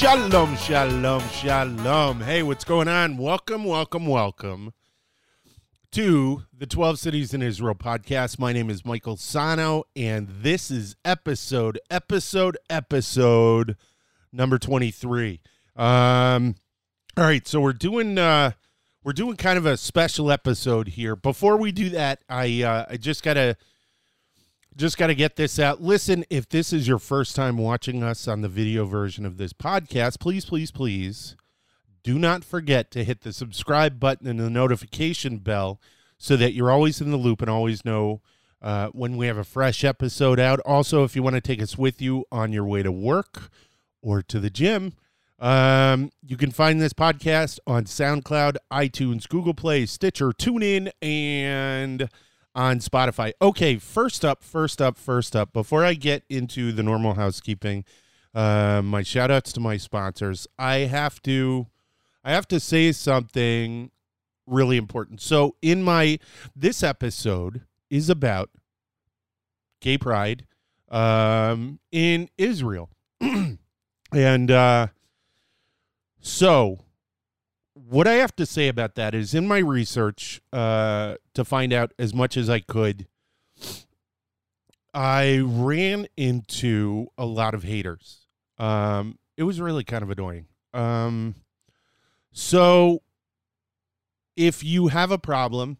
Shalom, shalom, shalom. Hey, what's going on? Welcome, welcome, welcome to the 12 Cities in Israel podcast. My name is Michael Sano, and this is episode, episode, episode number 23. Um, all right, so we're doing uh we're doing kind of a special episode here. Before we do that, I uh I just gotta just got to get this out. Listen, if this is your first time watching us on the video version of this podcast, please, please, please do not forget to hit the subscribe button and the notification bell so that you're always in the loop and always know uh, when we have a fresh episode out. Also, if you want to take us with you on your way to work or to the gym, um, you can find this podcast on SoundCloud, iTunes, Google Play, Stitcher, TuneIn, and on Spotify. Okay, first up, first up, first up, before I get into the normal housekeeping, uh, my shout outs to my sponsors. I have to I have to say something really important. So in my this episode is about gay pride um in Israel. and uh so what I have to say about that is in my research uh, to find out as much as I could, I ran into a lot of haters. Um, it was really kind of annoying. Um, so if you have a problem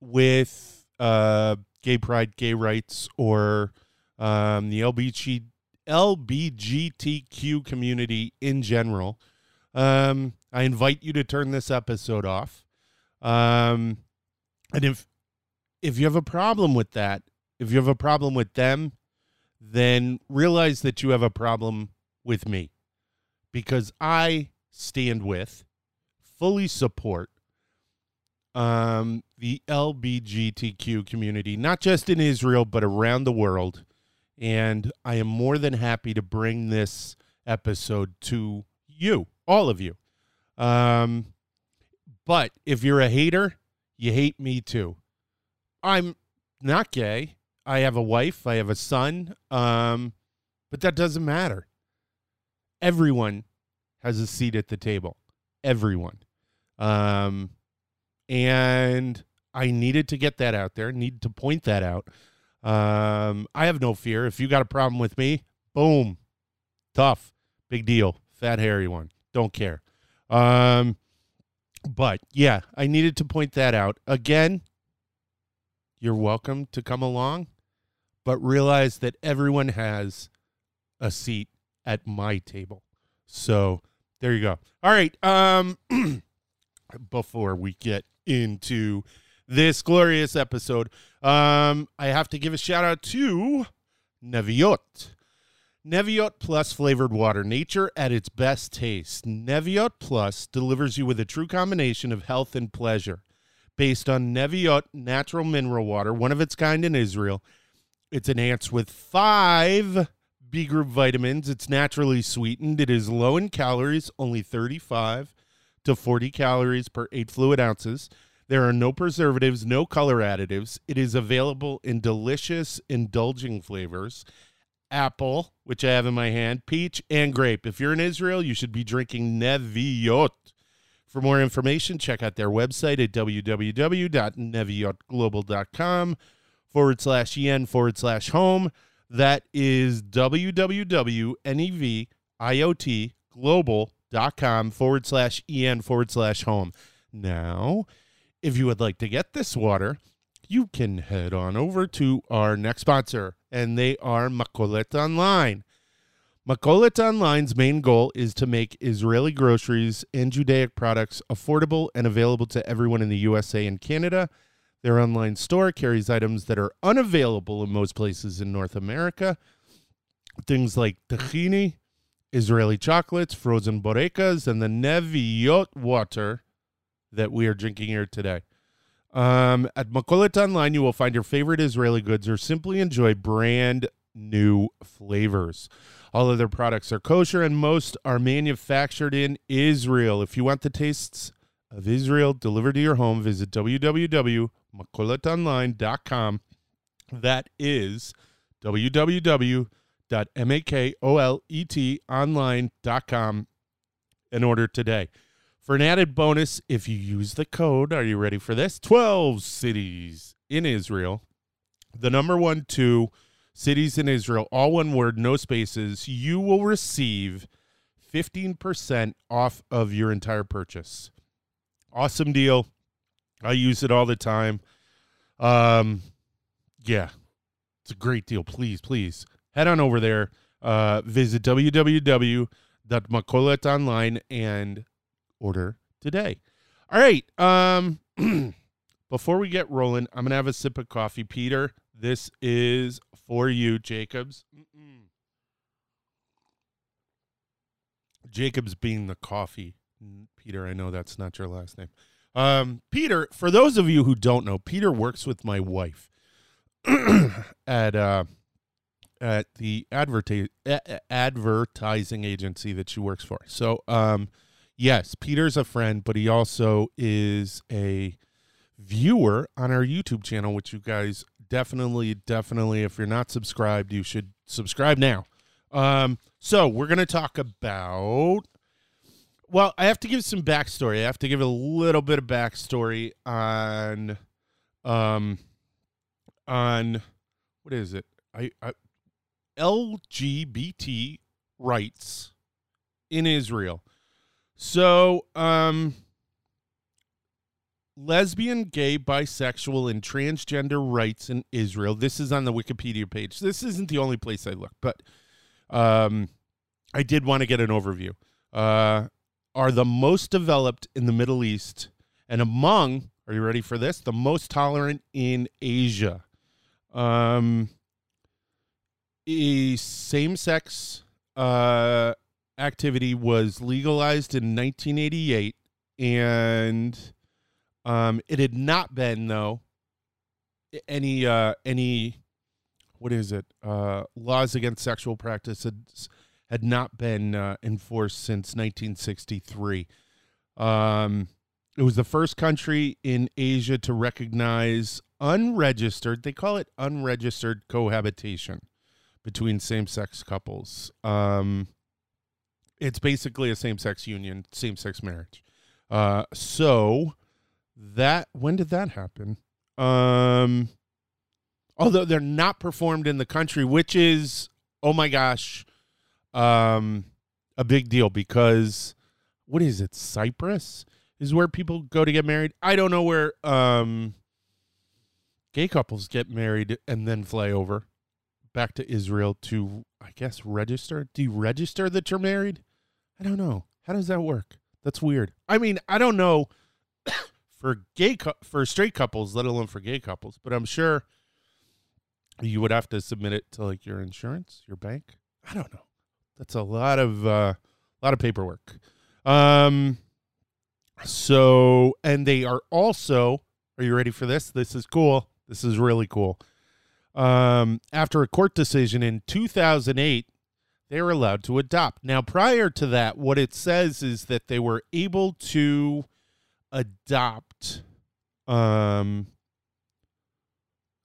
with uh, gay pride, gay rights, or um, the LBG, LBGTQ community in general, um, I invite you to turn this episode off. Um, and if if you have a problem with that, if you have a problem with them, then realize that you have a problem with me because I stand with, fully support um, the LBGTQ community, not just in Israel, but around the world. And I am more than happy to bring this episode to you, all of you. Um, but if you're a hater, you hate me too. I'm not gay. I have a wife. I have a son. Um, but that doesn't matter. Everyone has a seat at the table. Everyone. Um, and I needed to get that out there. Need to point that out. Um, I have no fear. If you got a problem with me, boom, tough, big deal, fat hairy one. Don't care. Um, but yeah, I needed to point that out. Again, you're welcome to come along, but realize that everyone has a seat at my table. So there you go. All right. Um, before we get into this glorious episode, um, I have to give a shout out to Neviot. Neviot Plus flavored water, nature at its best taste. Neviot Plus delivers you with a true combination of health and pleasure. Based on Neviot natural mineral water, one of its kind in Israel, it's enhanced with five B group vitamins. It's naturally sweetened. It is low in calories, only 35 to 40 calories per eight fluid ounces. There are no preservatives, no color additives. It is available in delicious, indulging flavors apple, which I have in my hand, peach, and grape. If you're in Israel, you should be drinking Neviot. For more information, check out their website at www.neviotglobal.com forward slash yen forward slash home. That is www.neviotglobal.com forward slash en forward slash home. Now, if you would like to get this water, you can head on over to our next sponsor, and they are Makolet Online. Makolet Online's main goal is to make Israeli groceries and Judaic products affordable and available to everyone in the USA and Canada. Their online store carries items that are unavailable in most places in North America. Things like tahini, Israeli chocolates, frozen borekas, and the Neviot water that we are drinking here today. Um, at Makolet Online, you will find your favorite Israeli goods or simply enjoy brand new flavors. All of their products are kosher and most are manufactured in Israel. If you want the tastes of Israel delivered to your home, visit www.makoletonline.com. That is www shop.makolet online.com and order today. For an added bonus, if you use the code, are you ready for this? 12 cities in Israel. The number one, two cities in Israel, all one word, no spaces. You will receive 15% off of your entire purchase. Awesome deal. I use it all the time. Um, yeah, it's a great deal. Please, please head on over there. Uh, visit www.makoletonline and order today. All right. Um, before we get rolling, I'm gonna have a sip of coffee. Peter, this is for you, Jacobs. Mm-mm. Jacobs being the coffee. Peter, I know that's not your last name. Um, Peter, for those of you who don't know, Peter works with my wife at uh, at the adverti- advertising agency that she works for. So, um, yes, Peter's a friend, but he also is a viewer on our YouTube channel, which you guys definitely, definitely, if you're not subscribed, you should subscribe now. Um, so we're gonna talk about. Well, I have to give some backstory. I have to give a little bit of backstory on, um, on what is it? I, I LGBT rights in Israel. So, um, lesbian, gay, bisexual, and transgender rights in Israel. This is on the Wikipedia page. This isn't the only place I look, but um, I did want to get an overview. Uh, are the most developed in the Middle East and among, are you ready for this? The most tolerant in Asia. Um, same sex uh, activity was legalized in 1988, and um, it had not been though any uh, any what is it uh, laws against sexual practices had not been uh, enforced since 1963. Um, it was the first country in Asia to recognize unregistered. They call it unregistered cohabitation between same-sex couples. Um, it's basically a same-sex union, same-sex marriage. Uh, so that when did that happen? Um, although they're not performed in the country, which is oh my gosh, um, a big deal because what is it? Cyprus is where people go to get married. I don't know where um, gay couples get married and then fly over back to Israel to, I guess, register? Do you register that you're married? I don't know. How does that work? That's weird. I mean, I don't know for gay for straight couples, let alone for gay couples, but I'm sure you would have to submit it to like your insurance, your bank. I don't know. That's a lot of uh, a lot of paperwork. Um, so and they are also. Are you ready for this? This is cool. This is really cool um, after a court decision in 2008, they were allowed to adopt. Now, prior to that, what it says is that they were able to adopt um,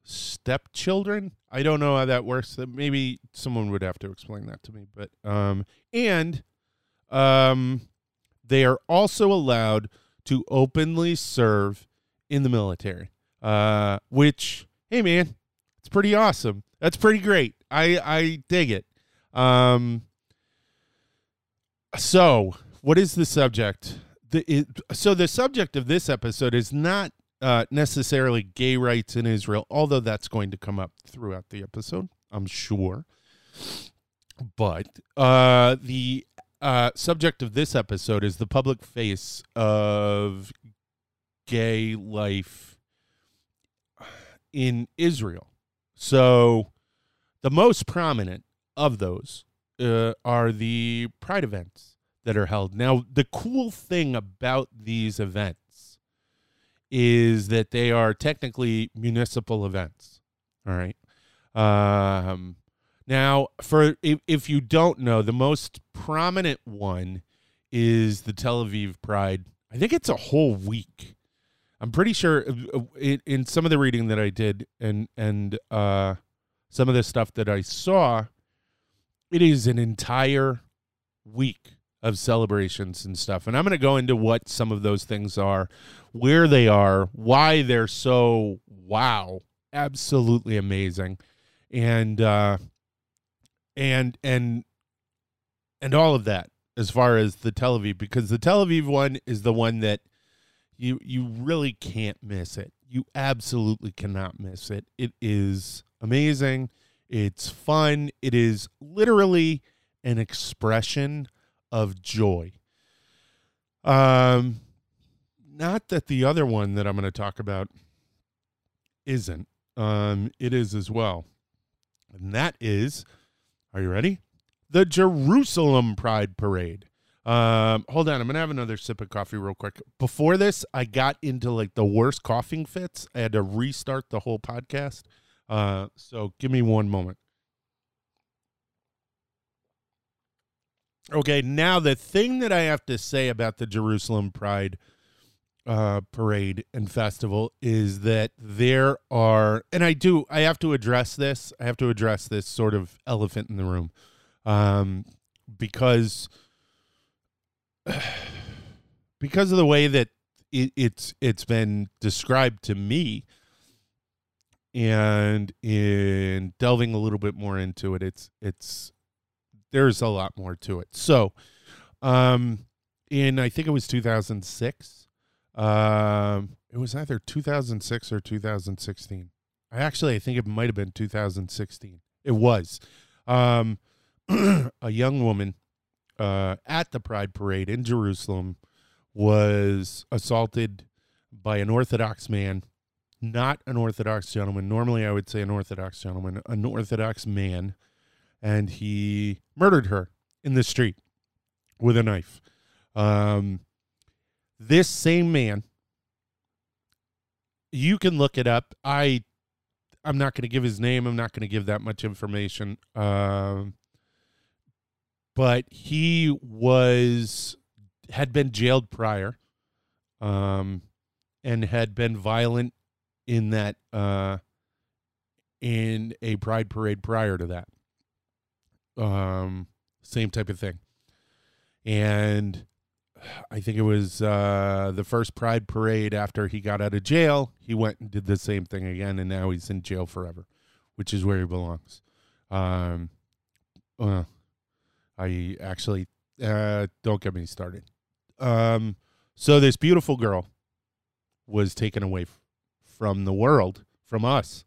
stepchildren. I don't know how that works. Maybe someone would have to explain that to me. But um, and um, they are also allowed to openly serve in the military. Uh, which, hey man, it's pretty awesome. That's pretty great. I I dig it. Um. So, what is the subject? The it, so the subject of this episode is not uh, necessarily gay rights in Israel, although that's going to come up throughout the episode, I'm sure. But uh, the uh, subject of this episode is the public face of gay life in Israel. So, the most prominent of those uh, are the pride events that are held. Now, the cool thing about these events is that they are technically municipal events. All right. Um, now, for if, if you don't know, the most prominent one is the Tel Aviv Pride. I think it's a whole week. I'm pretty sure uh, uh, in some of the reading that I did and and uh, some of the stuff that I saw, it is an entire week of celebrations and stuff. And I'm going to go into what some of those things are, where they are, why they're so wow, absolutely amazing. And uh and and and all of that as far as the Tel Aviv because the Tel Aviv one is the one that you you really can't miss it. You absolutely cannot miss it. It is amazing. It's fun. It is literally an expression of joy. Um not that the other one that I'm going to talk about isn't. Um it is as well. And that is are you ready? The Jerusalem Pride Parade. Um, hold on, I'm gonna have another sip of coffee real quick. Before this, I got into like the worst coughing fits. I had to restart the whole podcast. Uh, so give me one moment. Okay, now the thing that I have to say about the Jerusalem Pride uh, parade and festival is that there are, and I do, I have to address this. I have to address this sort of elephant in the room, um, because because of the way that it, it's it's been described to me, and in delving a little bit more into it, it's it's there's a lot more to it. So, um, in I think it was 2006 um, it was either 2006 or 2016. I actually I think it might have been 2016. It was. Um, a young woman uh, at the Pride Parade in Jerusalem was assaulted by an Orthodox man, not an Orthodox gentleman. Normally, I would say an Orthodox gentleman, an Orthodox man, and he murdered her in the street with a knife. Um, this same man, you can look it up. I I'm not going to give his name. I'm not going to give that much information. Um, but he was had been jailed prior, um, and had been violent in that uh, in a pride parade prior to that. Um, same type of thing, and I think it was uh, the first Pride parade after he got out of jail. He went and did the same thing again, and now he's in jail forever, which is where he belongs. Um, uh, I actually uh, don't get me started. Um, so this beautiful girl was taken away from the world, from us,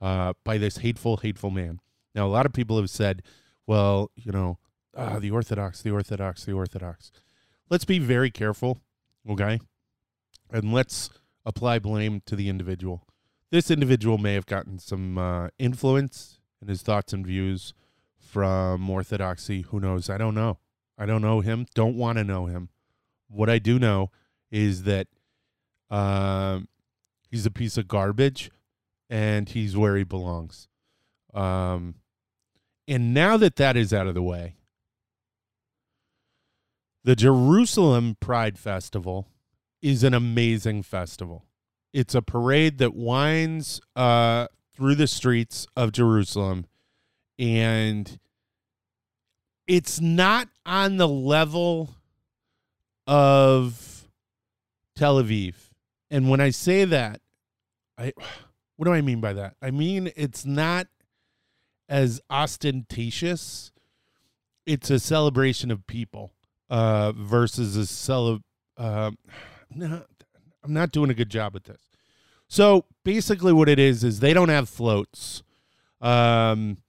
uh, by this hateful, hateful man. Now, a lot of people have said, "Well, you know, uh, the Orthodox, the Orthodox, the Orthodox." let's be very careful, okay? And let's apply blame to the individual. This individual may have gotten some uh, influence in his thoughts and views from orthodoxy. Who knows? I don't know. I don't know him. Don't want to know him. What I do know is that uh, he's a piece of garbage and he's where he belongs. Um, and now that that is out of the way, the Jerusalem Pride Festival is an amazing festival. It's a parade that winds uh, through the streets of Jerusalem, and it's not on the level of Tel Aviv. And when I say that, I what do I mean by that? I mean it's not as ostentatious. It's a celebration of people uh, versus a cele. Uh, no, I'm not doing a good job with this. So basically, what it is is they don't have floats. Um,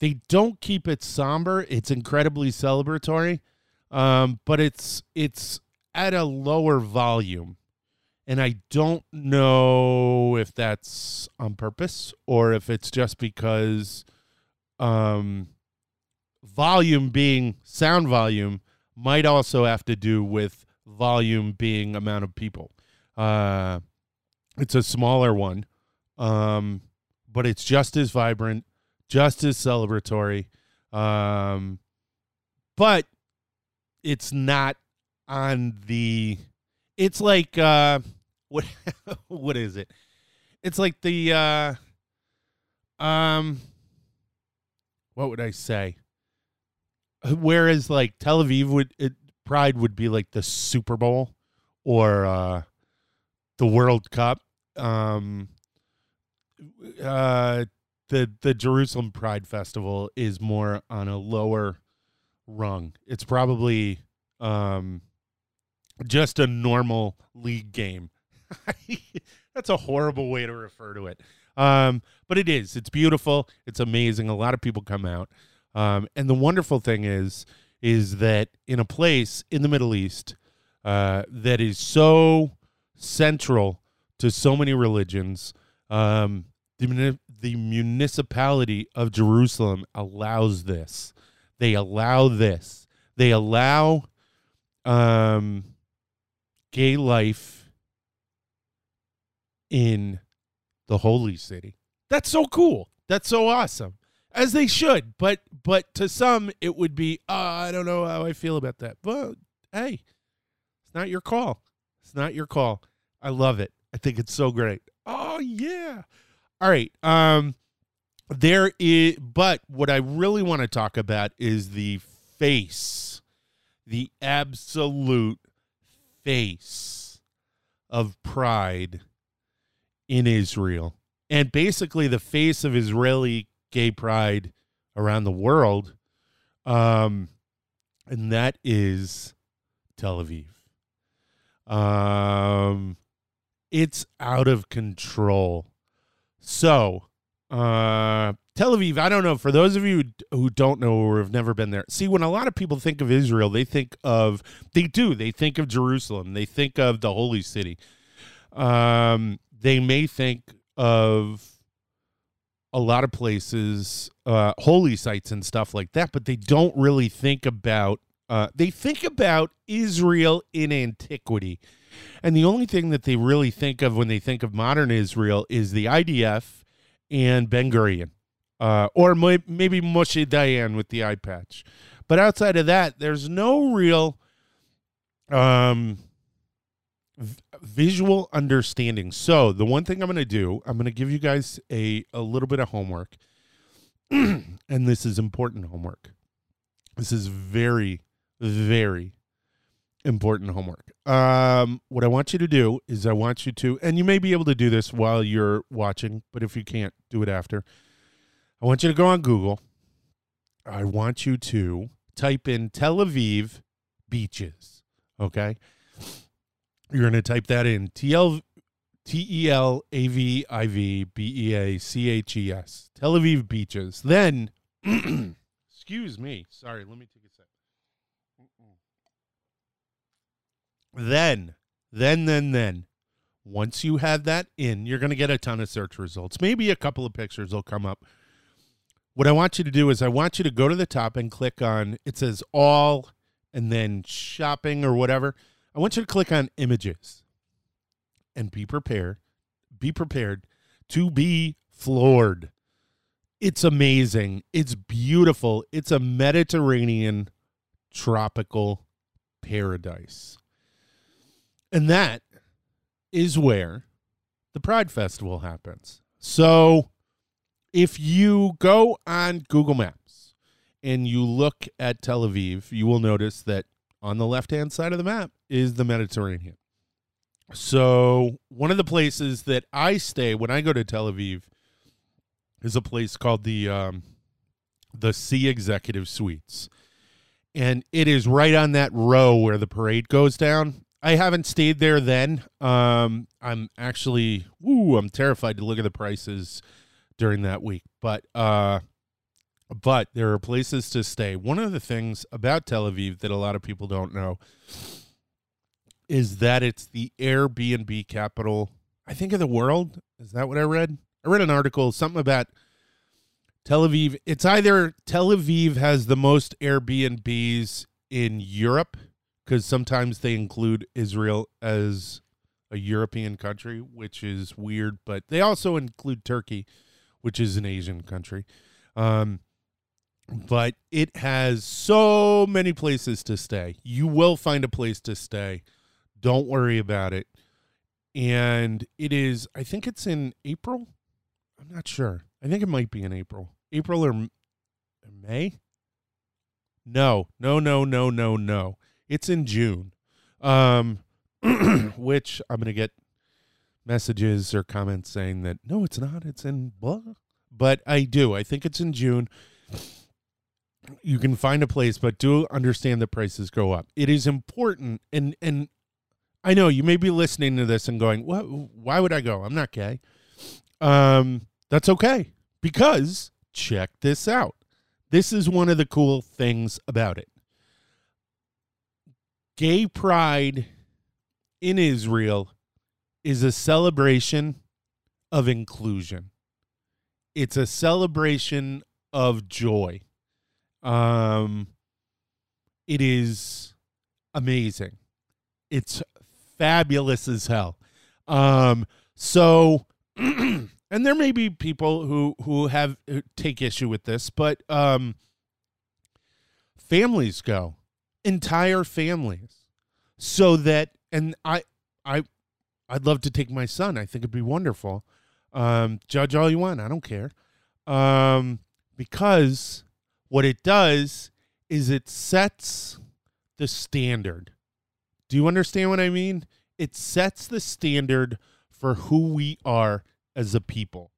they don't keep it somber. It's incredibly celebratory, um, but it's it's at a lower volume, and I don't know if that's on purpose or if it's just because um, volume being sound volume might also have to do with volume being amount of people. Uh, it's a smaller one, um, but it's just as vibrant, just as celebratory. Um, but it's not on the. It's like uh, what? what is it? It's like the. Uh, um, what would I say? whereas like Tel Aviv would it, Pride would be like the Super Bowl or uh, the World Cup. Um, uh, the the Jerusalem Pride Festival is more on a lower rung. It's probably um, just a normal league game. That's a horrible way to refer to it. Um, but it is. It's beautiful. It's amazing. A lot of people come out. Um, and the wonderful thing is, is that in a place in the Middle East uh, that is so central to so many religions, um, the, the municipality of Jerusalem allows this. They allow this. They allow um, gay life in the holy city. That's so cool. That's so awesome. As they should, but but to some it would be, oh, I don't know how I feel about that. But hey, it's not your call. It's not your call. I love it. I think it's so great. Oh yeah. All right. Um there is but what I really want to talk about is the face. The absolute face of pride in Israel. And basically the face of Israeli gay pride around the world. Um and that is Tel Aviv. Um it's out of control. So, uh, Tel Aviv, I don't know. For those of you who don't know or have never been there, see, when a lot of people think of Israel, they think of, they do, they think of Jerusalem, they think of the holy city. Um, they may think of a lot of places, uh, holy sites and stuff like that, but they don't really think about, uh, they think about Israel in antiquity. And the only thing that they really think of when they think of modern Israel is the IDF and Ben Gurion, uh, or maybe Moshe Dayan with the eye patch. But outside of that, there's no real um, visual understanding. So the one thing I'm going to do, I'm going to give you guys a, a little bit of homework. and this is important homework. This is very, very important homework. Um, what I want you to do is I want you to, and you may be able to do this while you're watching, but if you can't, do it after. I want you to go on Google. I want you to type in Tel Aviv beaches. Okay. You're going to type that in T L T E L A V I V B E A C H E S. Tel Aviv beaches. Then, excuse me. Sorry. Let me take a sec. Then, then, then, then, once you have that in, you're going to get a ton of search results. Maybe a couple of pictures will come up. What I want you to do is I want you to go to the top and click on it says all and then shopping or whatever. I want you to click on images and be prepared. Be prepared to be floored. It's amazing. It's beautiful. It's a Mediterranean tropical paradise. And that is where the Pride Festival happens. So if you go on Google Maps and you look at Tel Aviv, you will notice that on the left hand side of the map is the Mediterranean. So one of the places that I stay when I go to Tel Aviv is a place called the um, the Sea Executive Suites, and it is right on that row where the parade goes down. I haven't stayed there then. Um, I'm actually, woo, I'm terrified to look at the prices during that week. But, uh, but there are places to stay. One of the things about Tel Aviv that a lot of people don't know is that it's the Airbnb capital, I think, of the world. Is that what I read? I read an article, something about Tel Aviv. It's either Tel Aviv has the most Airbnbs in Europe because sometimes they include Israel as a European country, which is weird, but they also include Turkey, which is an Asian country. Um, but it has so many places to stay. You will find a place to stay. Don't worry about it. And it is, I think it's in April. I'm not sure. I think it might be in April. April or May? No, no, no, no, no, no. It's in June. Um, which I'm gonna get messages or comments saying that no, it's not. It's in blah. But I do. I think it's in June. You can find a place, but do understand the prices go up. It is important, and and I know you may be listening to this and going, "What? Why would I go? I'm not gay." Um, that's okay because check this out. This is one of the cool things about it. Gay pride in Israel is a celebration of inclusion. It's a celebration of joy. Um it is amazing. It's fabulous as hell. Um so and there may be people who who have who take issue with this, but um families go entire families so that and I I I'd love to take my son. I think it'd be wonderful. Um, judge all you want. I don't care. Um, because what it does is it sets the standard. Do you understand what I mean? It sets the standard for who we are as a people.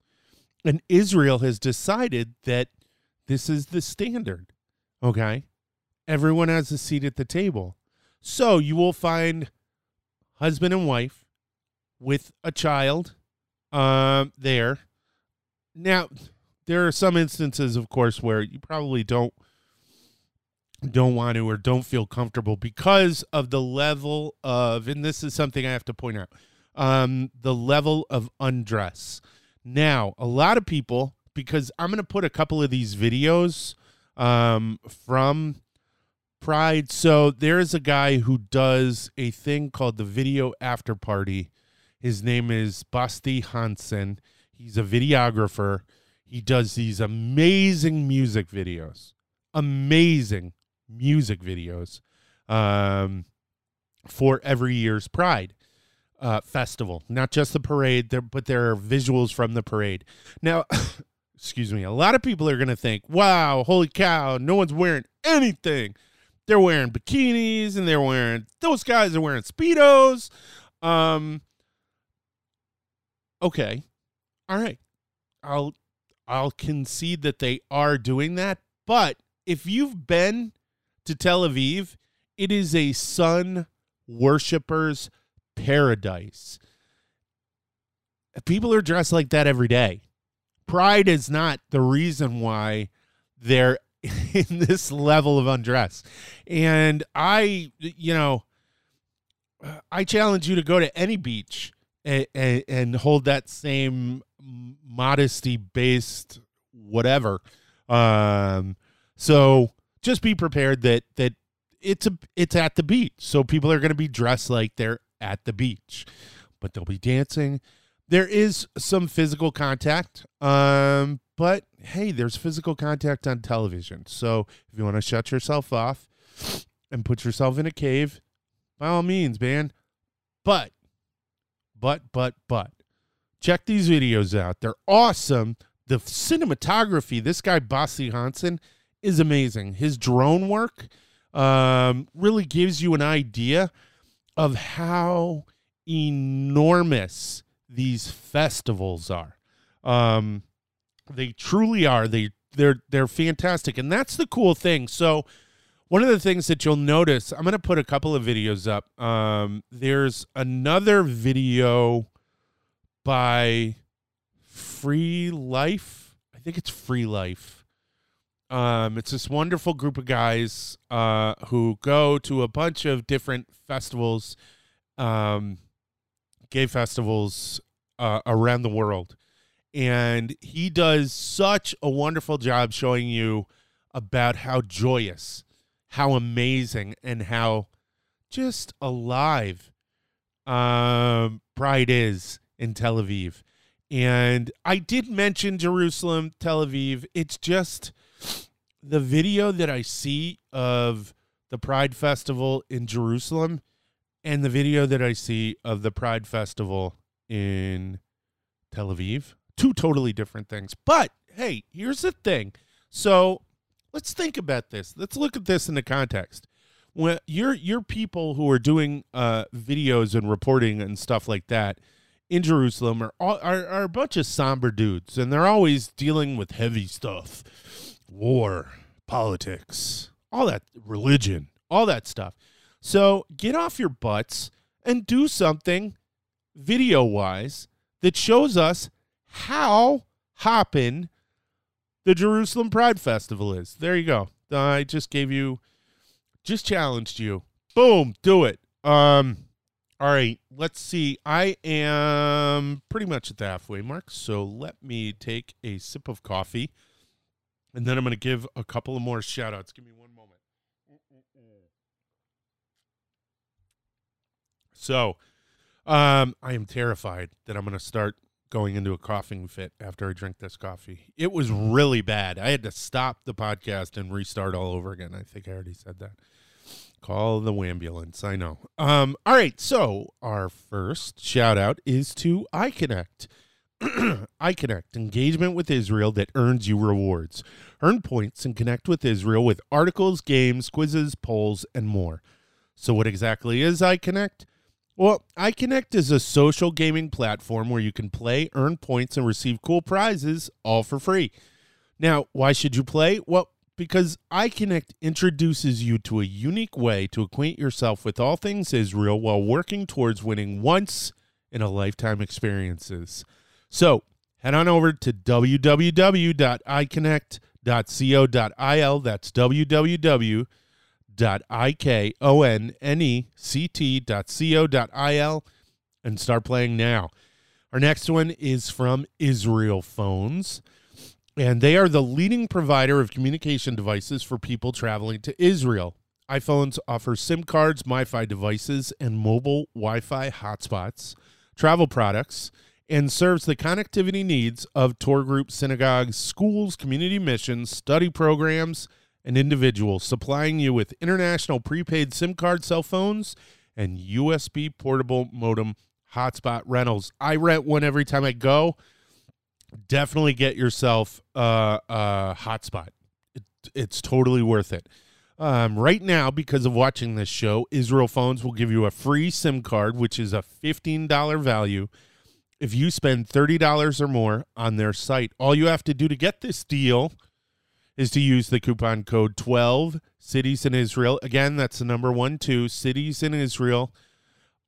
And Israel has decided that this is the standard. Okay? Everyone has a seat at the table. So you will find husband and wife with a child um, there. Now, there are some instances, of course, where you probably don't don't want to or don't feel comfortable because of the level of, and this is something I have to point out, um, the level of undress. Now, a lot of people, because I'm going to put a couple of these videos um, from Pride. So there is a guy who does a thing called the Video After Party. His name is Basti Hansen. He's a videographer. He does these amazing music videos. Amazing music videos um, for every year's Pride uh, festival. Not just the parade, there, but there are visuals from the parade. Now, excuse me, a lot of people are going to think, wow, holy cow, no one's wearing anything they're wearing bikinis and they're wearing those guys are wearing speedos. Um okay. All right. I'll I'll concede that they are doing that, but if you've been to Tel Aviv, it is a sun worshippers paradise. People are dressed like that every day. Pride is not the reason why they're in this level of undress. And I, you know, I challenge you to go to any beach and, and, and hold that same modesty based whatever. Um, so just be prepared that that it's a it's at the beach, so people are going to be dressed like they're at the beach, but they'll be dancing. There is some physical contact, um, but hey, there's physical contact on television. So if you want to shut yourself off and put yourself in a cave, by all means, man. But, but, but, but, check these videos out. They're awesome. The cinematography, this guy, Basti Hansen, is amazing. His drone work um, really gives you an idea of how enormous these festivals are. Um, they truly are. They they're they're fantastic, and that's the cool thing. So one of the things that you'll notice, I'm going to put a couple of videos up. Um, there's another video by Free Life. I think it's Free Life. Um, it's this wonderful group of guys uh, who go to a bunch of different festivals, um, gay festivals uh, around the world and he does such a wonderful job showing you about how joyous, how amazing, and how just alive um, Pride is in Tel Aviv. And I did mention Jerusalem, Tel Aviv. It's just the video that I see of the Pride Festival in Jerusalem and the video that I see of the Pride Festival in Tel Aviv two totally different things. But hey, here's the thing. So let's think about this. Let's look at this in the context. When you're you're people who are doing uh, videos and reporting and stuff like that in Jerusalem are, are are a bunch of somber dudes, and they're always dealing with heavy stuff, war, politics, all that religion, all that stuff. So get off your butts and do something video wise that shows us how hopping the Jerusalem Pride Festival is. There you go. I just gave you, just challenged you. Boom, do it. Um, all right, let's see. I am pretty much at the halfway mark, so let me take a sip of coffee, and then I'm going to give a couple of more shout outs. Give me one moment. So, um, I am terrified that I'm going to start going into a coughing fit after I drink this coffee. It was really bad. I had to stop the podcast and restart all over again. I think I already said that. Call the ambulance. I know. Um, all right. So our first shout out is to iKonnect. iKonnect, engagement with Israel that earns you rewards. Earn points and connect with Israel with articles, games, quizzes, polls, and more. So, what exactly is iKonnect? Well, iKonnect is a social gaming platform where you can play, earn points, and receive cool prizes all for free. Now, why should you play? Well, because iKonnect introduces you to a unique way to acquaint yourself with all things Israel while working towards winning once in a lifetime experiences. So, head on over to www.ikonnect.co.il. That's www dot i k o n n e c t dot c o dot i l and start playing now. Our next one is from Israel Phones, and they are the leading provider of communication devices for people traveling to Israel. iPhones offer SIM cards, MiFi devices, and mobile Wi-Fi hotspots, travel products, and serves the connectivity needs of tour groups, synagogues, schools, community missions, study programs and individuals, supplying you with international prepaid SIM card cell phones and USB portable modem hotspot rentals. I rent one every time I go. Definitely get yourself a, a hotspot. It, it's totally worth it. Um, right now, because of watching this show, Israel Phones will give you a free SIM card, which is a $15 value. If you spend $30 or more on their site, all you have to do to get this deal – is to use the coupon code 12 cities in Israel. Again, that's the number one, two cities in Israel.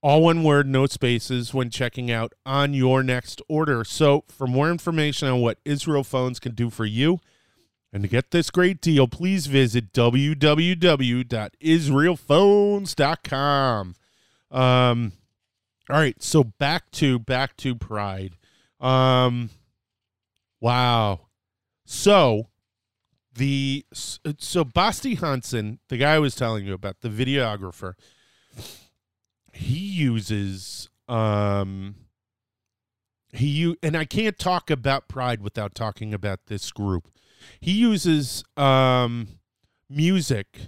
All one word, no spaces when checking out on your next order. So, for more information on what Israel phones can do for you and to get this great deal, please visit www.israelphones.com. Um, all right, so back to back to Pride. Um, wow. So the so Basti Hansen, the guy I was telling you about, the videographer, he uses um he you and I can't talk about Pride without talking about this group. He uses um music.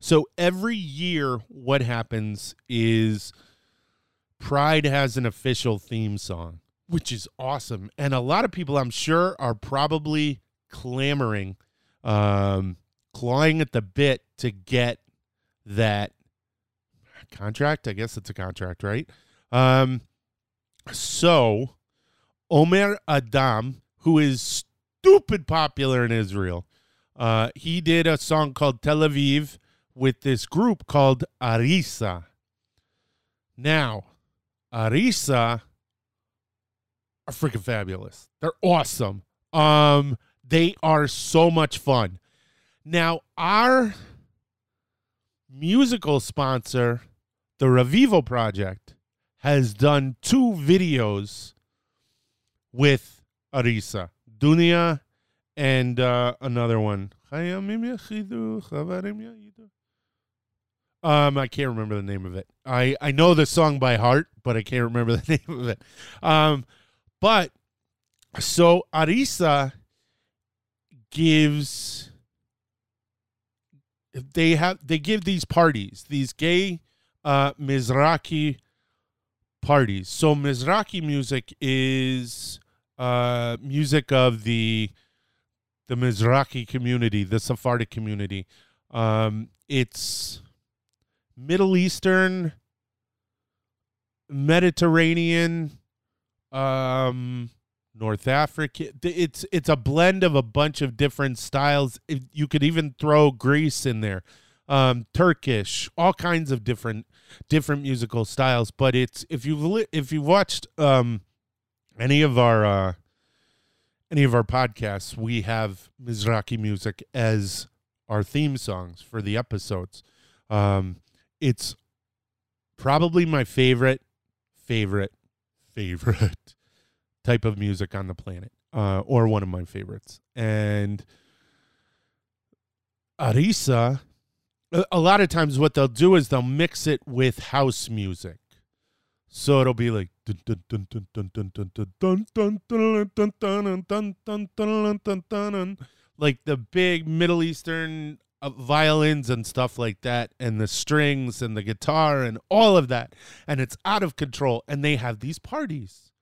So every year what happens is Pride has an official theme song, which is awesome. And a lot of people I'm sure are probably clamoring um, clawing at the bit to get that contract. I guess it's a contract, right? Um, so Omer Adam, who is stupid popular in Israel, uh, he did a song called Tel Aviv with this group called Arisa. Now, Arisa are freaking fabulous. They're awesome. Um, they are so much fun. Now, our musical sponsor, the Revivo Project, has done two videos with Arisa, Dunia, and uh, another one. Um, I can't remember the name of it. I, I know the song by heart, but I can't remember the name of it. Um, but so Arisa gives they have they give these parties, these gay uh Mizrahi parties. So Mizrahi music is uh music of the the Mizrahi community, the Sephardic community. Um, it's Middle Eastern, Mediterranean, um, North Africa. It's it's a blend of a bunch of different styles. You could even throw Greece in there, um, Turkish, all kinds of different different musical styles. But it's if you've li- if you've watched um, any of our uh, any of our podcasts, we have Mizrahi music as our theme songs for the episodes. Um, it's probably my favorite, favorite, favorite type of music on the planet, uh, or one of my favorites. And Arisa, a lot of times what they'll do is they'll mix it with house music. So it'll be like like the big Middle Eastern uh, violins and stuff like that, and the strings and the guitar and all of that, and it's out of control. And they have these parties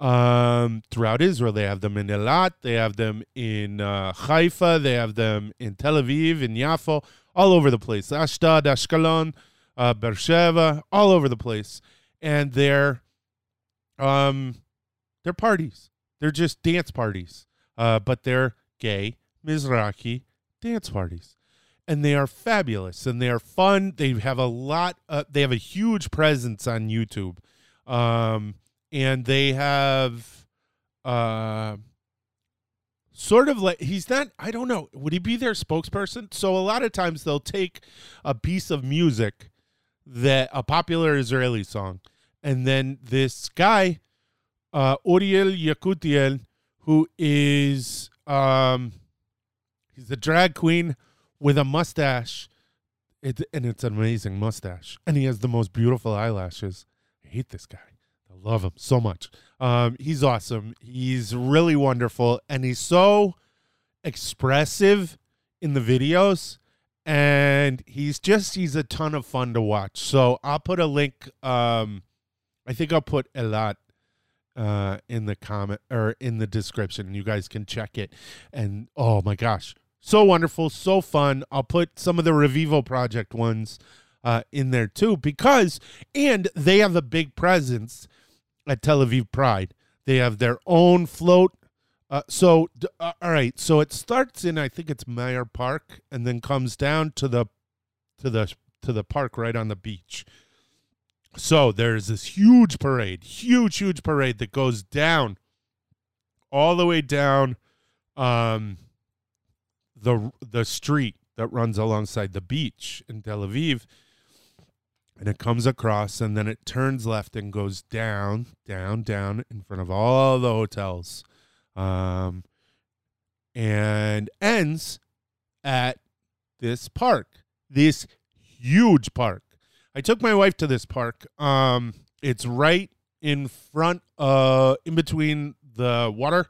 um, throughout Israel. They have them in Elat, they have them in uh, Haifa, they have them in Tel Aviv, in Yafo, all over the place. Ashdod, Ashkelon, uh, Beersheba, all over the place, and they're um, they're parties. They're just dance parties, uh, but they're gay Mizrahi dance parties. And they are fabulous and they are fun. They have a lot, uh, they have a huge presence on YouTube. Um, and they have uh, sort of like, he's not, I don't know, would he be their spokesperson? So a lot of times they'll take a piece of music that a popular Israeli song, and then this guy, uh, Uriel Yekutiel, who is, um, He's a drag queen with a mustache. It, and it's an amazing mustache. And he has the most beautiful eyelashes. I hate this guy. I love him so much. Um, he's awesome. He's really wonderful. And he's so expressive in the videos. And he's just, he's a ton of fun to watch. So I'll put a link. Um, I think I'll put a lot uh, in the comment or in the description. You guys can check it. And oh my gosh, so wonderful, so fun. I'll put some of the Revivo project ones uh, in there too because, and they have a big presence at Tel Aviv Pride. They have their own float. Uh, so, uh, all right. So it starts in, I think it's Meir Park, and then comes down to the, to the, to the park right on the beach. So there's this huge parade, huge, huge parade that goes down, all the way down, um, the the street that runs alongside the beach in Tel Aviv and it comes across and then it turns left and goes down down down in front of all the hotels um, and ends at this park this huge park. I took my wife to this park um, it's right in front uh in between the water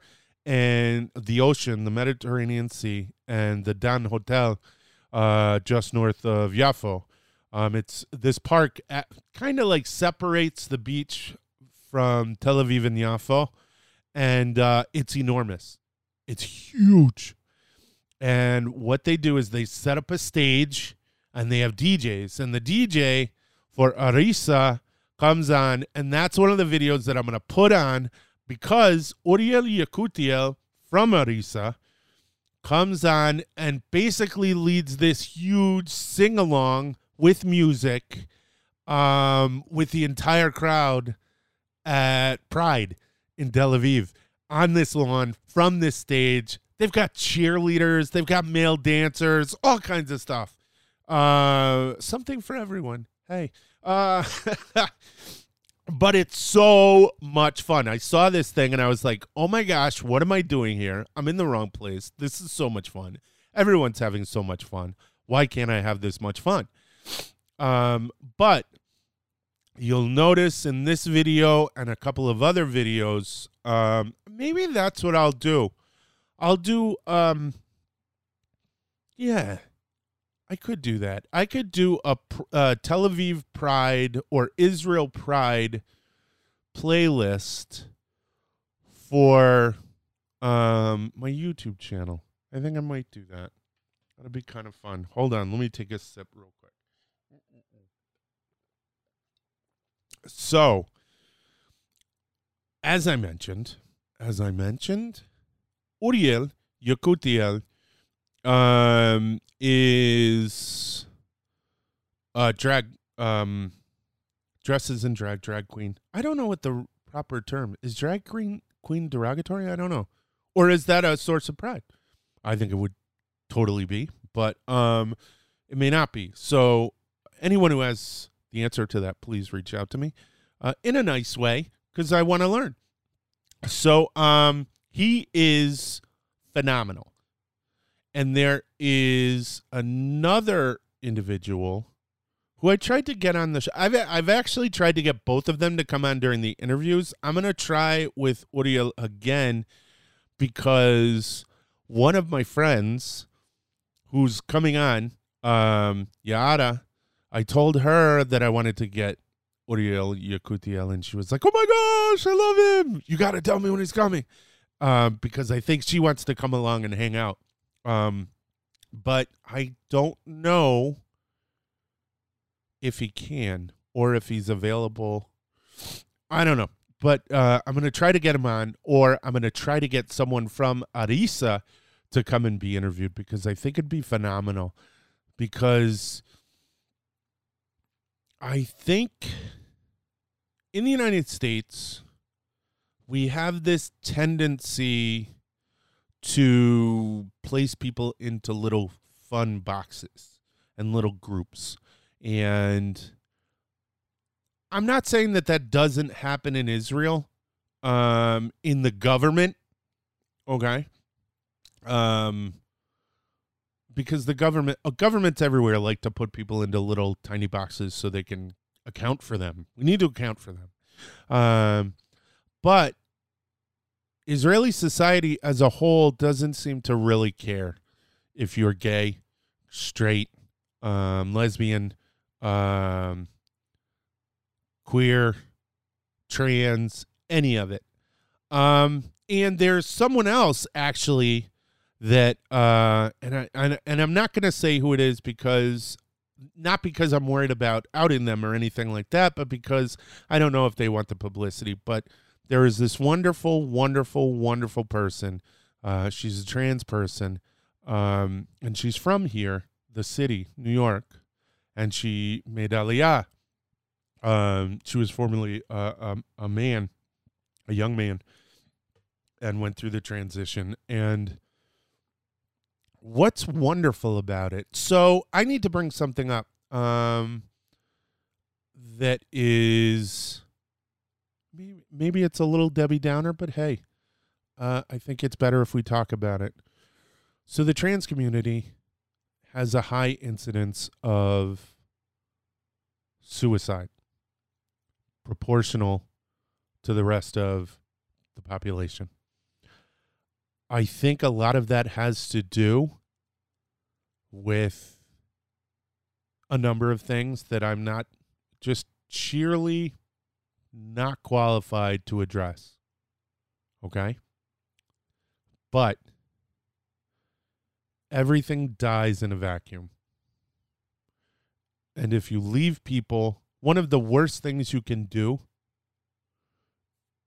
and the ocean, the Mediterranean Sea, and the Dan Hotel, uh, just north of Yafo. Um, it's this park kind of like separates the beach from Tel Aviv and Yafo, and uh, it's enormous. It's huge. And what they do is they set up a stage and they have DJs, and the DJ for Arisa comes on, and that's one of the videos that I'm going to put on because Uriel Yekutiel from Arisa comes on and basically leads this huge sing along with music um, with the entire crowd at Pride in Tel Aviv on this lawn from this stage. They've got cheerleaders, they've got male dancers, all kinds of stuff. Uh, something for everyone. Hey. Uh, but it's so much fun. I saw this thing and I was like, oh my gosh, what am I doing here? I'm in the wrong place. This is so much fun. Everyone's having so much fun. Why can't I have this much fun? Um, but you'll notice in this video and a couple of other videos, um, maybe that's what I'll do. I'll do, um, yeah, I could do that. I could do a uh, Tel Aviv Pride or Israel Pride playlist for um, my YouTube channel. I think I might do that. That'd be kind of fun. Hold on, let me take a sip real quick. So, as I mentioned, as I mentioned, Uriel Yekutiel um, is uh, drag um, dresses and drag drag queen. I don't know what the proper term is. Drag queen queen derogatory? I don't know, or is that a source of pride? I think it would totally be, but um, it may not be. So, anyone who has the answer to that, please reach out to me uh, in a nice way because I want to learn. So, um, he is phenomenal. And there is another individual who I tried to get on the show. I've I've actually tried to get both of them to come on during the interviews. I'm gonna try with Uriel again because one of my friends who's coming on, um, Yara, I told her that I wanted to get Uriel Yekutiel, and she was like, "Oh my gosh, I love him! You got to tell me when he's coming." Um, because I think she wants to come along and hang out. Um, but I don't know if he can or if he's available. I don't know. But uh, I'm going to try to get him on, or I'm going to try to get someone from Arisa to come and be interviewed because I think it'd be phenomenal. Because I think in the United States, we have this tendency to place people into little fun boxes and little groups. And I'm not saying that that doesn't happen in Israel, um, in the government. Okay. Um, because the government, uh, governments everywhere like to put people into little tiny boxes so they can account for them. We need to account for them. Um, but Israeli society as a whole doesn't seem to really care if you're gay, straight, um, lesbian, um, queer, trans, any of it. Um, and there's someone else actually that, uh, and I and, and I'm not going to say who it is because not because I'm worried about outing them or anything like that, but because I don't know if they want the publicity. But there is this wonderful, wonderful, wonderful person. Uh, she's a trans person, um, and she's from here, the city, New York, and she made Aliyah. Um, she was formerly uh, a, a man, a young man, and went through the transition. And what's wonderful about it? So I need to bring something up um, that is maybe, maybe it's a little Debbie Downer, but hey, uh, I think it's better if we talk about it. So the trans community has a high incidence of suicide proportional to the rest of the population. I think a lot of that has to do with a number of things that I'm not just sheerly not qualified to address. Okay? But everything dies in a vacuum. And if you leave people, one of the worst things you can do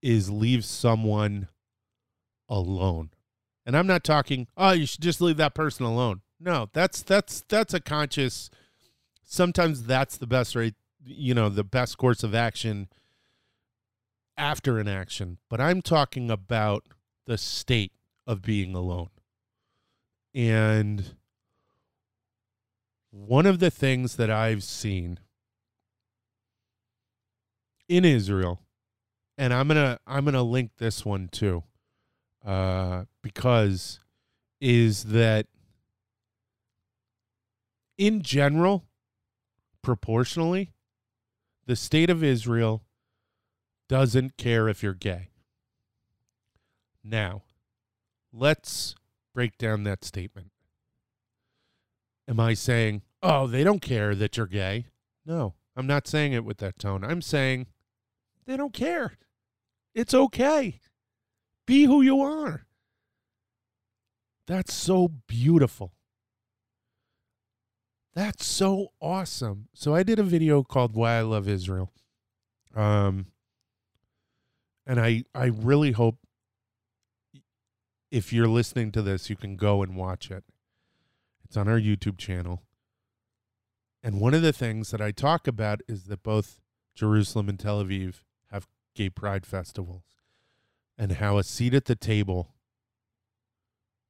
is leave someone alone. And I'm not talking, oh, you should just leave that person alone. No, that's that's that's a conscious sometimes that's the best rate, you know, the best course of action after an action, but I'm talking about the state of being alone. And one of the things that I've seen in Israel, and I'm gonna I'm gonna link this one too, uh, because is that in general, proportionally, the state of Israel doesn't care if you're gay. Now, let's break down that statement. Am I saying, oh, they don't care that you're gay? No, I'm not saying it with that tone. I'm saying they don't care. It's okay. Be who you are. That's so beautiful. That's so awesome. So I did a video called Why I Love Israel. Um and I I really hope if you're listening to this you can go and watch it. It's on our YouTube channel. And one of the things that I talk about is that both Jerusalem and Tel Aviv have gay pride festivals and how a seat at the table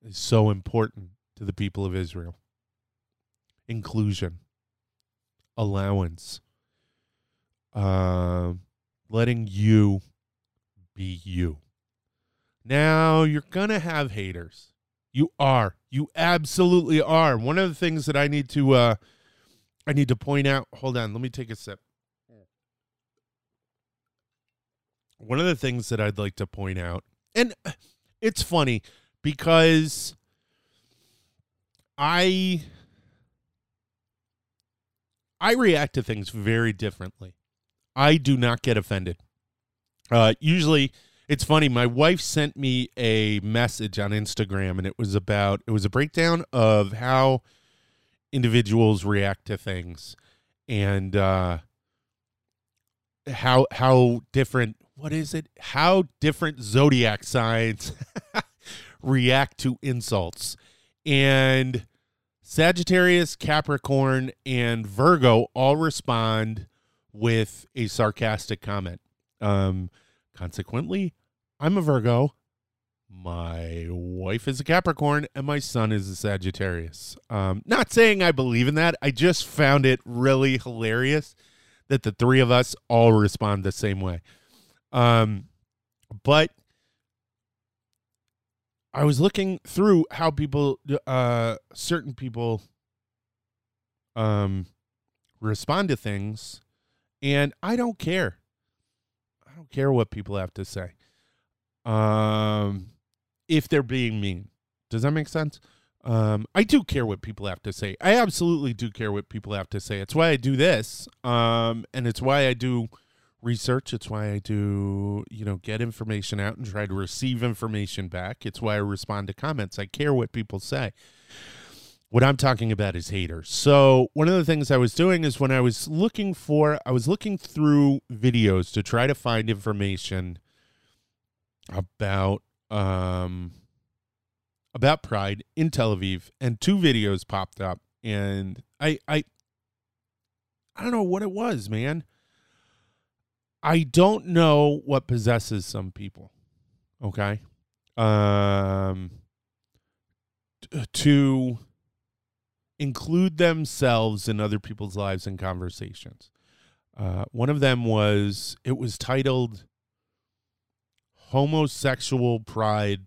is so important to the people of Israel. Inclusion, allowance, uh, letting you be you. Now, you're going to have haters. You are. You absolutely are. One of the things that I need to uh I need to point out, hold on, let me take a sip. One of the things that I'd like to point out, and it's funny because I I react to things very differently. I do not get offended. Uh, usually, it's funny. My wife sent me a message on Instagram, and it was about it was a breakdown of how individuals react to things, and uh, how how different. What is it? How different zodiac signs react to insults, and Sagittarius, Capricorn, and Virgo all respond with a sarcastic comment. Um, consequently, I'm a Virgo. My wife is a Capricorn, and my son is a Sagittarius. Um, not saying I believe in that. I just found it really hilarious that the three of us all respond the same way. Um, but I was looking through how people, uh, certain people, um, respond to things, and I don't care. Don't care what people have to say. Um, if they're being mean, does that make sense? Um, I do care what people have to say. I absolutely do care what people have to say. It's why I do this. Um, and it's why I do research. It's why I do, you know, get information out and try to receive information back. It's why I respond to comments. I care what people say. What I'm talking about is haters. So, one of the things I was doing is when I was looking for, I was looking through videos to try to find information about um about pride in Tel Aviv and two videos popped up and I I I don't know what it was, man. I don't know what possesses some people. Okay? Um to include themselves in other people's lives and conversations. Uh, one of them was it was titled homosexual pride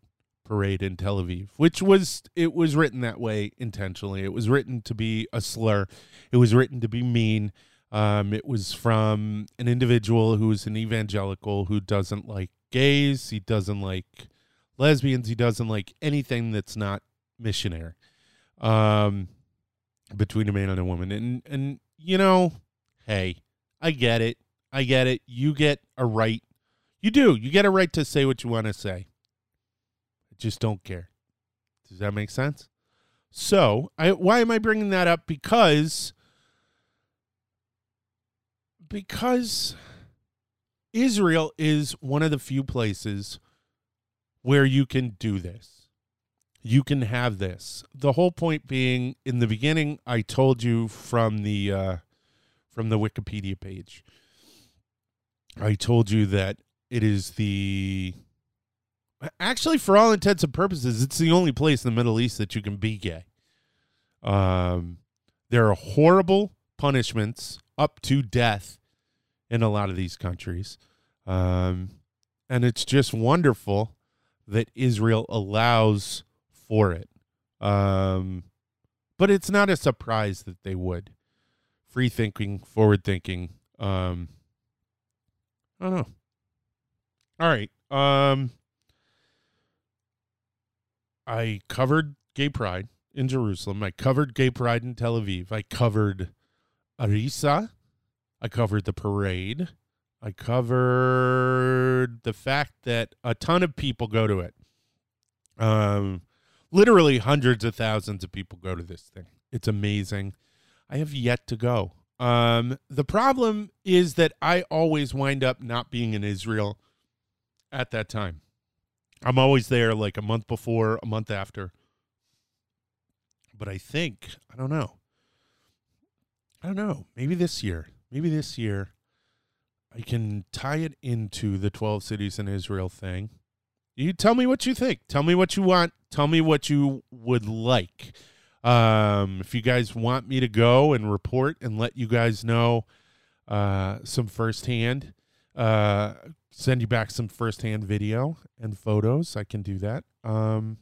parade in Tel Aviv, which was it was written that way intentionally. It was written to be a slur. It was written to be mean. Um, it was from an individual who is an evangelical who doesn't like gays. He doesn't like lesbians. He doesn't like anything that's not missionary. Um, between a man and a woman, and and you know, hey, I get it. I get it. You get a right you do. You get a right to say what you want to say. I just don't care. Does that make sense? So, I why am I bringing that up? Because because Israel is one of the few places where you can do this. You can have this. The whole point being in the beginning I told you from the uh from the Wikipedia page. I told you that it is the actually for all intents and purposes, it's the only place in the Middle East that you can be gay. Um, there are horrible punishments up to death in a lot of these countries. Um, and it's just wonderful that Israel allows for it. Um, but it's not a surprise that they would. Free thinking, forward thinking. Um, I don't know. All right. Um I covered gay pride in Jerusalem. I covered gay pride in Tel Aviv. I covered Arisa. I covered the parade. I covered the fact that a ton of people go to it. Um literally hundreds of thousands of people go to this thing. It's amazing. I have yet to go. Um, the problem is that I always wind up not being in Israel at that time. I'm always there like a month before, a month after. But I think, I don't know. I don't know. Maybe this year, maybe this year, I can tie it into the 12 cities in Israel thing. You tell me what you think. Tell me what you want. Tell me what you would like. Um, if you guys want me to go and report and let you guys know uh, some firsthand, uh, send you back some firsthand video and photos, I can do that. Um,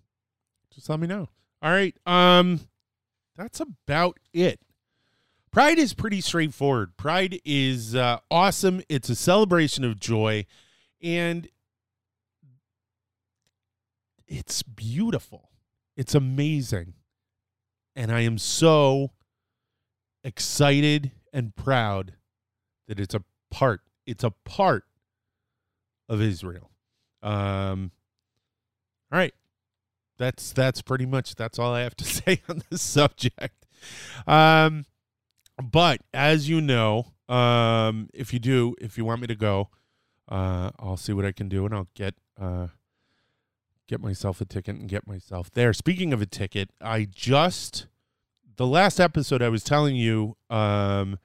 just let me know. All right. Um, that's about it. Pride is pretty straightforward. Pride is uh, awesome. It's a celebration of joy, and it's beautiful. It's amazing. And I am so excited and proud that it's a part, it's a part of Israel. Um, all right. That's that's pretty much that's all I have to say on this subject. Um, but as you know, um, if you do, if you want me to go, uh, I'll see what I can do and I'll get uh, get myself a ticket and get myself there. Speaking of a ticket, I just the last episode I was telling you um,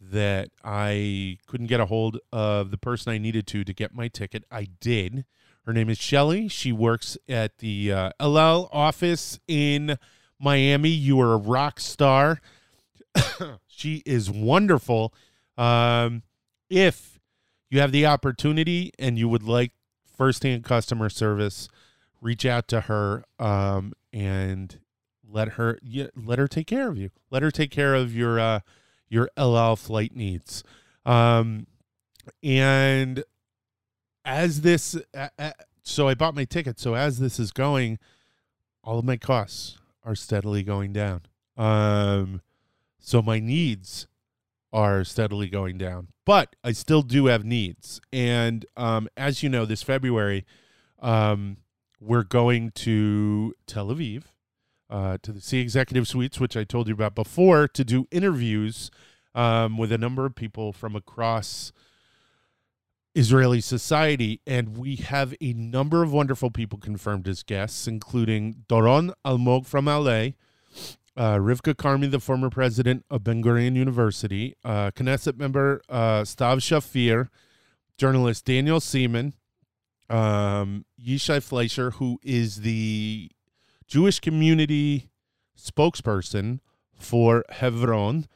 that I couldn't get a hold of the person I needed to to get my ticket. I did. Her name is Shelly. She works at the uh, El Al office in Miami. You are a rock star. she is wonderful. Um, if you have the opportunity and you would like firsthand customer service, reach out to her um, and let her let her take care of you. Let her take care of your uh, your El Al flight needs. Um, and as this, uh, uh, so I bought my ticket. So as this is going, all of my costs are steadily going down. Um, so my needs are steadily going down, but I still do have needs. And um, as you know, this February, um, we're going to Tel Aviv, uh, to the Sea Executive Suites, which I told you about before, to do interviews um, with a number of people from across Israeli society. And we have a number of wonderful people confirmed as guests, including Doron Almog from ALEH, uh, Rivka Carmi, the former president of Ben Gurion University, uh, Knesset member uh, Stav Shafir, journalist Daniel Seaman, um, Yishai Fleischer, who is the Jewish community spokesperson for Hebron,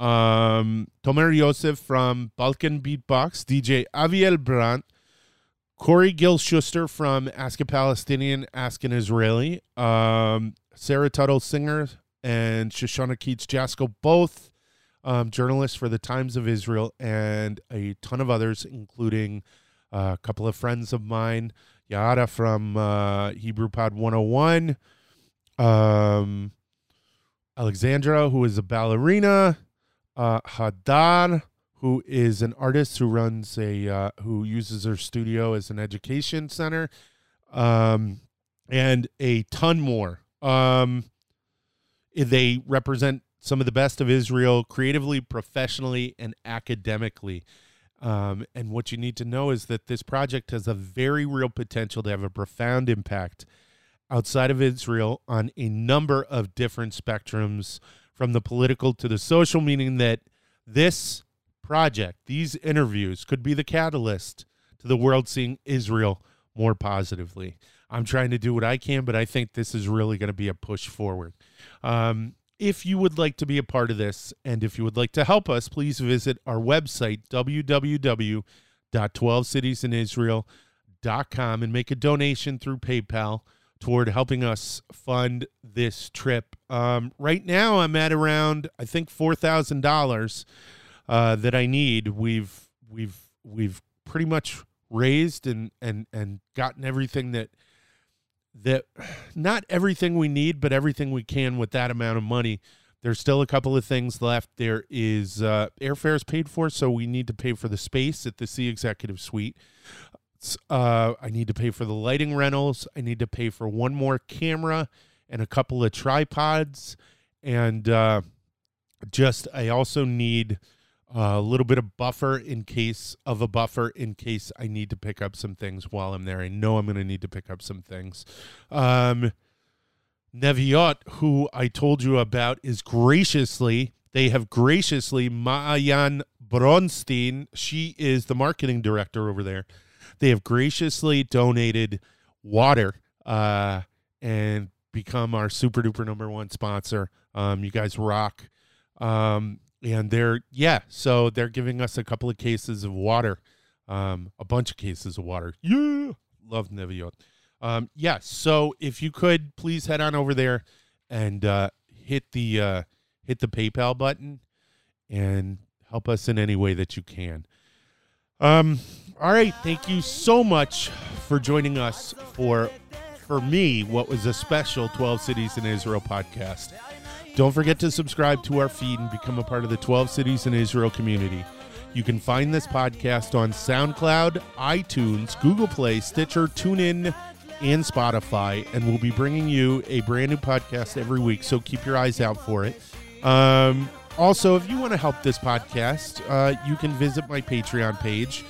um, Tomer Yosef from Balkan Beatbox, DJ Aviel Brandt, Corey Gil Shuster from Ask a Palestinian, Ask an Israeli, um, Sarah Tuttle Singer, and Shoshana Keats Jaskoll, both um, journalists for the Times of Israel, and a ton of others, including uh, a couple of friends of mine, Yada from uh, Hebrew Pod 101, um, Alexandra, who is a ballerina, uh, Hadar, who is an artist who runs a uh, who uses her studio as an education center, um, and a ton more. Um, they represent some of the best of Israel creatively, professionally, and academically. Um, and what you need to know is that this project has a very real potential to have a profound impact outside of Israel on a number of different spectrums, from the political to the social, meaning that this project, these interviews, could be the catalyst to the world seeing Israel more positively. I'm trying to do what I can, but I think this is really going to be a push forward. Um, if you would like to be a part of this and if you would like to help us, please visit our website, www.12citiesinisrael.com, and make a donation through PayPal toward helping us fund this trip. Um, right now, I'm at around I think four thousand uh, dollars that I need. We've we've we've pretty much raised and and and gotten everything that that not everything we need, but everything we can with that amount of money. There's still a couple of things left. There is uh, airfares paid for, so we need to pay for the space at the Sea Executive Suite. Uh, I need to pay for the lighting rentals. I need to pay for one more camera and a couple of tripods. And uh, just, I also need a little bit of buffer in case of a buffer in case I need to pick up some things while I'm there. I know I'm going to need to pick up some things. Um, Neviot, who I told you about, is graciously, they have graciously, Maayan Bronstein, she is the marketing director over there. They have graciously donated water uh, and become our super duper number one sponsor. Um, you guys rock. Um, and they're, yeah, so they're giving us a couple of cases of water, um, a bunch of cases of water. Yeah, love Neviot. Um, yeah, so if you could please head on over there and uh, hit the uh, hit the PayPal button and help us in any way that you can. Um, all right, thank you so much for joining us for for me what was a special 12 cities in Israel podcast. Don't forget to subscribe to our feed and become a part of the 12 cities in Israel community. You can find this podcast on SoundCloud, iTunes, Google Play, Stitcher, TuneIn, and Spotify, and we'll be bringing you a brand new podcast every week. So keep your eyes out for it. Um, also, if you want to help this podcast, uh, you can visit my Patreon page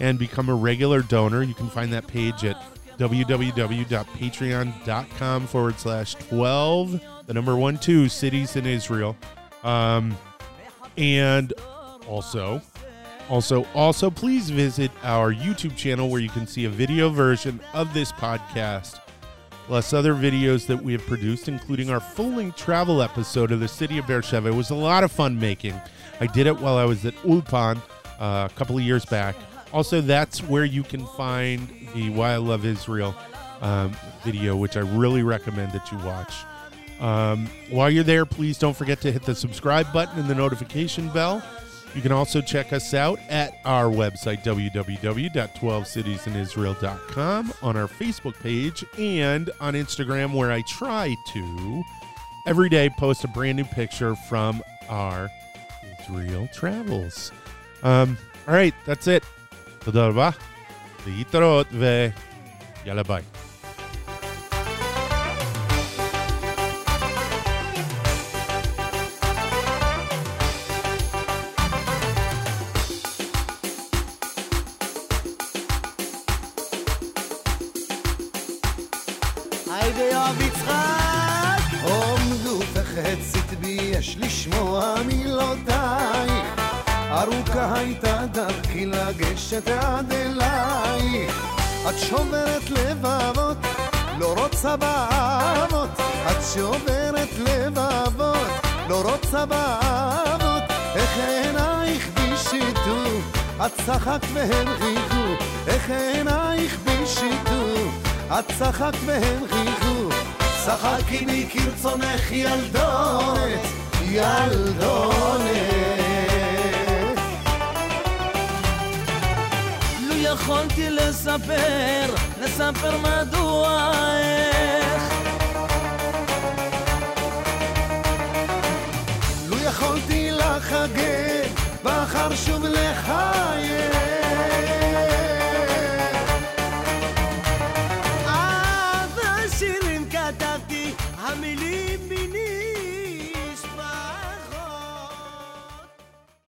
and become a regular donor. You can find that page at www.patreon.com forward slash 12, the number one, two cities in Israel. Um, and also, also, also, please visit our YouTube channel where you can see a video version of this podcast, plus other videos that we have produced, including our full-length travel episode of the city of Beersheba. It was a lot of fun making. I did it while I was at Ulpan uh, a couple of years back. Also, that's where you can find the Why I Love Israel um, video, which I really recommend that you watch. Um, while you're there, please don't forget to hit the subscribe button and the notification bell. You can also check us out at our website, www.12citiesinisrael.com, on our Facebook page, and on Instagram, where I try to every day post a brand new picture from our Israel travels. Um, all right, that's it. תודה רבה, להתראות ויאללה ביי. שוברת לבבות, לא רוצה באהבות איך עינייך בי שיתו את צחקת והם חיכו איך עינייך בי שיתו את צחקת והם חיכו צחקי בי כרצונך ילדונת, ילדונת. לו יכולתי לספר, לספר מדוע איך לחגג, בחר שוב לחייך